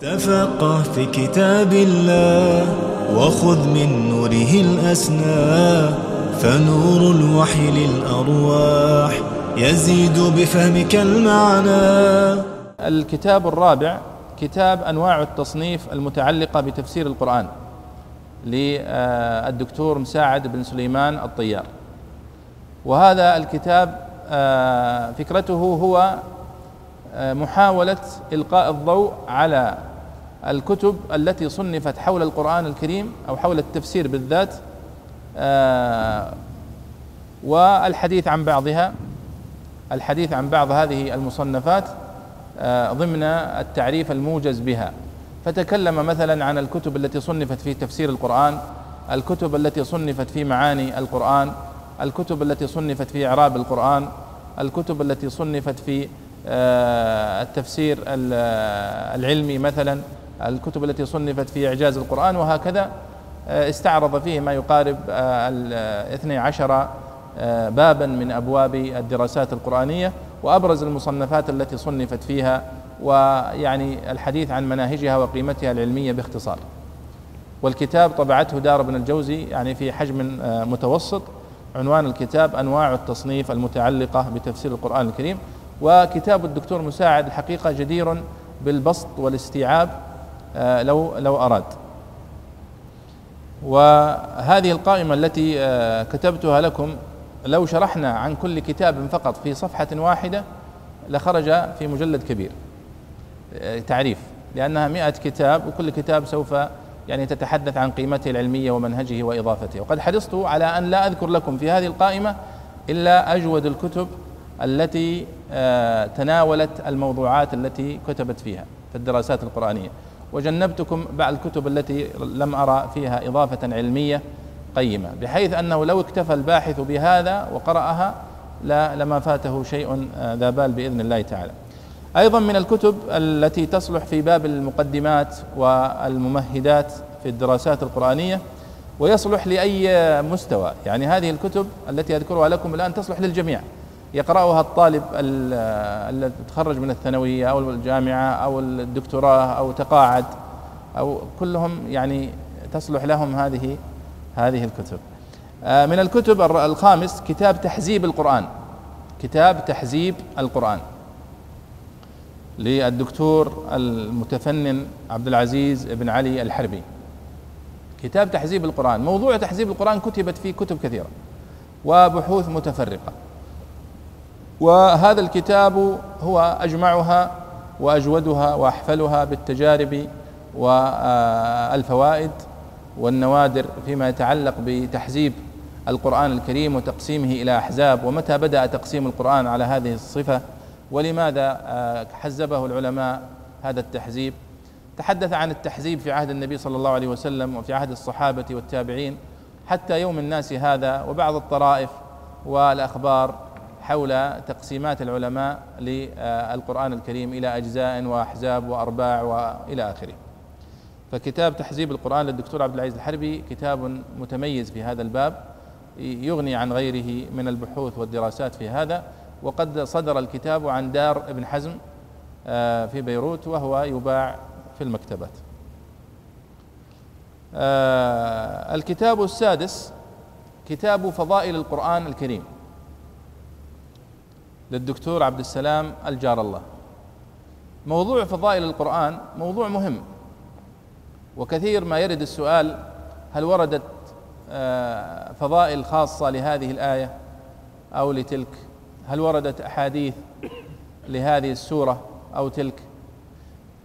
تفقه في كتاب الله وخذ من نوره الأسنى فنور الوحي للأرواح يزيد بفهمك المعنى. الكتاب الرابع كتاب أنواع التصنيف المتعلقة بتفسير القرآن للدكتور مساعد بن سليمان الطيار. وهذا الكتاب آه، فكرته هو آه، محاولة إلقاء الضوء على الكتب التي صنفت حول القرآن الكريم أو حول التفسير بالذات آه، والحديث عن بعضها الحديث عن بعض هذه المصنفات آه، ضمن التعريف الموجز بها. فتكلم مثلا عن الكتب التي صنفت في تفسير القرآن الكتب التي صنفت في معاني القرآن الكتب التي صنفت في إعراب القرآن الكتب التي صنفت في آه، التفسير العلمي مثلا. الكتب التي صنفت في إعجاز القرآن وهكذا آه، استعرض فيه ما يقارب الاثني عشر آه، بابا من أبواب الدراسات القرآنية وأبرز المصنفات التي صنفت فيها ويعني الحديث عن مناهجها وقيمتها العلمية باختصار. والكتاب طبعته دار ابن الجوزي يعني في حجم آه، متوسط عنوان الكتاب أنواع التصنيف المتعلقة بتفسير القرآن الكريم وكتاب الدكتور مساعد الحقيقة جدير بالبسط والاستيعاب آه، لو لو أراد. وهذه القائمة التي كتبتها لكم لو شرحنا عن كل كتاب فقط في صفحة واحدة لخرج في مجلد كبير آه، تعريف لأنها مئة كتاب وكل كتاب سوف يعني تتحدث عن قيمته العلمية ومنهجه وإضافته وقد حرصت على أن لا أذكر لكم في هذه القائمة إلا أجود الكتب التي آه، تناولت الموضوعات التي كتبت فيها في الدراسات القرآنية وجنبتكم بعض الكتب التي لم أرى فيها إضافة علمية قيمة بحيث أنه لو اكتفى الباحث بهذا وقرأها لا لما فاته شيء آه، ذا بال بإذن الله تعالى. أيضا من الكتب التي تصلح في باب المقدمات والممهدات في الدراسات القرآنية ويصلح لأي مستوى. يعني هذه الكتب التي أذكرها لكم الآن تصلح للجميع. يقرأها الطالب الذي تخرج من الثانوية أو الجامعة أو الدكتوراه أو تقاعد أو كلهم يعني تصلح لهم هذه هذه الكتب. آه، من الكتب الخامس كتاب تحزيب القرآن. كتاب تحزيب القرآن. للدكتور المتفنن عبد العزيز بن علي الحربي. كتاب تحزيب القرآن. موضوع تحزيب القرآن كتبت فيه كتب كثيرة. وبحوث متفرقة. وهذا الكتاب هو أجمعها وأجودها وأحفلها بالتجارب والفوائد والنوادر فيما يتعلق بتحزيب القرآن الكريم وتقسيمه إلى أحزاب ومتى بدأ تقسيم القرآن على هذه الصفة؟ ولماذا حزبه العلماء هذا التحزيب؟ تحدث عن التحزيب في عهد النبي صلى الله عليه وسلم وفي عهد الصحابة والتابعين حتى يوم الناس هذا وبعض الطرائف والأخبار حول تقسيمات العلماء للقرآن الكريم إلى أجزاء وأحزاب وأرباع وإلى آخره. فكتاب تحزيب القرآن للدكتور عبد العزيز الحربي كتاب متميز في هذا الباب يغني عن غيره من البحوث والدراسات في هذا وقد صدر الكتاب عن دار ابن حزم آه، في بيروت وهو يباع في المكتبات. آه، الكتاب السادس كتاب فضائل القرآن الكريم. للدكتور عبد السلام الجار الله. موضوع فضائل القرآن موضوع مهم. وكثير ما يرد السؤال هل وردت آه، فضائل خاصة لهذه الآية أو لتلك؟ هل وردت أحاديث لهذه السورة أو تلك؟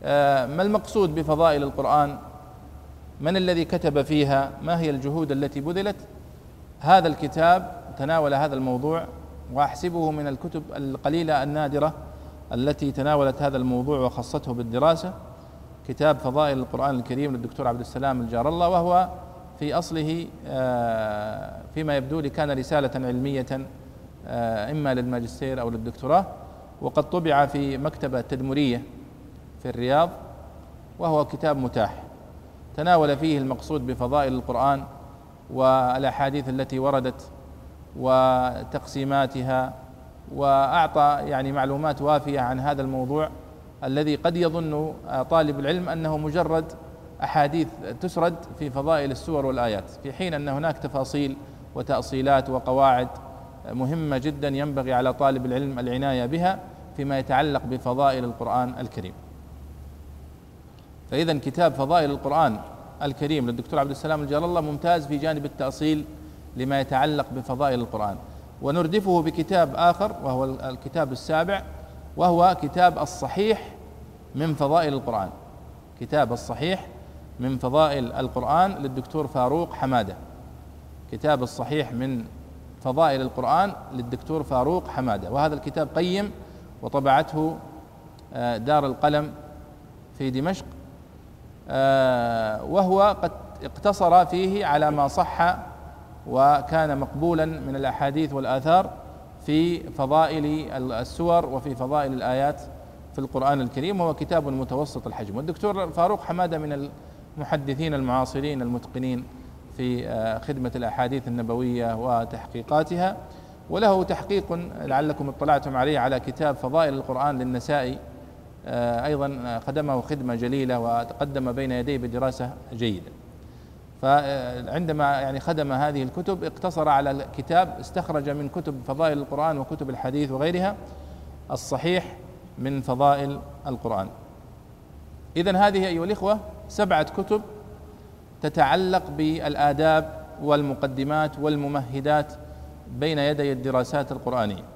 آه، ما المقصود بفضائل القرآن؟ من الذي كتب فيها؟ ما هي الجهود التي بذلت؟ هذا الكتاب تناول هذا الموضوع وأحسبه من الكتب القليلة النادرة التي تناولت هذا الموضوع وخصته بالدراسة كتاب فضائل القرآن الكريم للدكتور عبد السلام الجار الله وهو في أصله آه، فيما يبدو لي كان رسالة علمية آه، إما للماجستير أو للدكتوراه. وقد طبع في مكتبة تدمرية في الرياض وهو كتاب متاح. تناول فيه المقصود بفضائل القرآن والأحاديث التي وردت وتقسيماتها وأعطى يعني معلومات وافية عن هذا الموضوع الذي قد يظن طالب العلم أنه مجرد أحاديث تسرد في فضائل السور والآيات في حين أن هناك تفاصيل وتأصيلات وقواعد مهمة جدا ينبغي على طالب العلم العناية بها فيما يتعلق بفضائل القرآن الكريم. فاذا كتاب فضائل القرآن الكريم للدكتور عبد السلام الجلال الله ممتاز في جانب التأصيل لما يتعلق بفضائل القرآن. ونردفه بكتاب آخر وهو الكتاب السابع وهو كتاب الصحيح من فضائل القرآن. كتاب الصحيح من فضائل القرآن للدكتور فاروق حمادة. كتاب الصحيح من فضائل القرآن للدكتور فاروق حمادة. وهذا الكتاب قيم وطبعته آه، دار القلم في دمشق آه، وهو قد اقتصر فيه على ما صح وكان مقبولا من الأحاديث والآثار في فضائل السور وفي فضائل الآيات في القرآن الكريم وهو كتاب متوسط الحجم. والدكتور فاروق حمادة من المحدثين المعاصرين المتقنين في آه، خدمة الأحاديث النبوية وتحقيقاتها. وله تحقيق لعلكم اطلعتم عليه على كتاب فضائل القرآن للنسائي آه، أيضا خدمه خدمة جليلة وتقدم بين يديه بدراسة جيدة. فعندما يعني خدم هذه الكتب اقتصر على الكتاب استخرج من كتب فضائل القرآن وكتب الحديث وغيرها الصحيح من فضائل القرآن. إذا هذه أيها الإخوة سبعة كتب تتعلق بالآداب والمقدمات والممهدات بين يدي الدراسات القرآنية.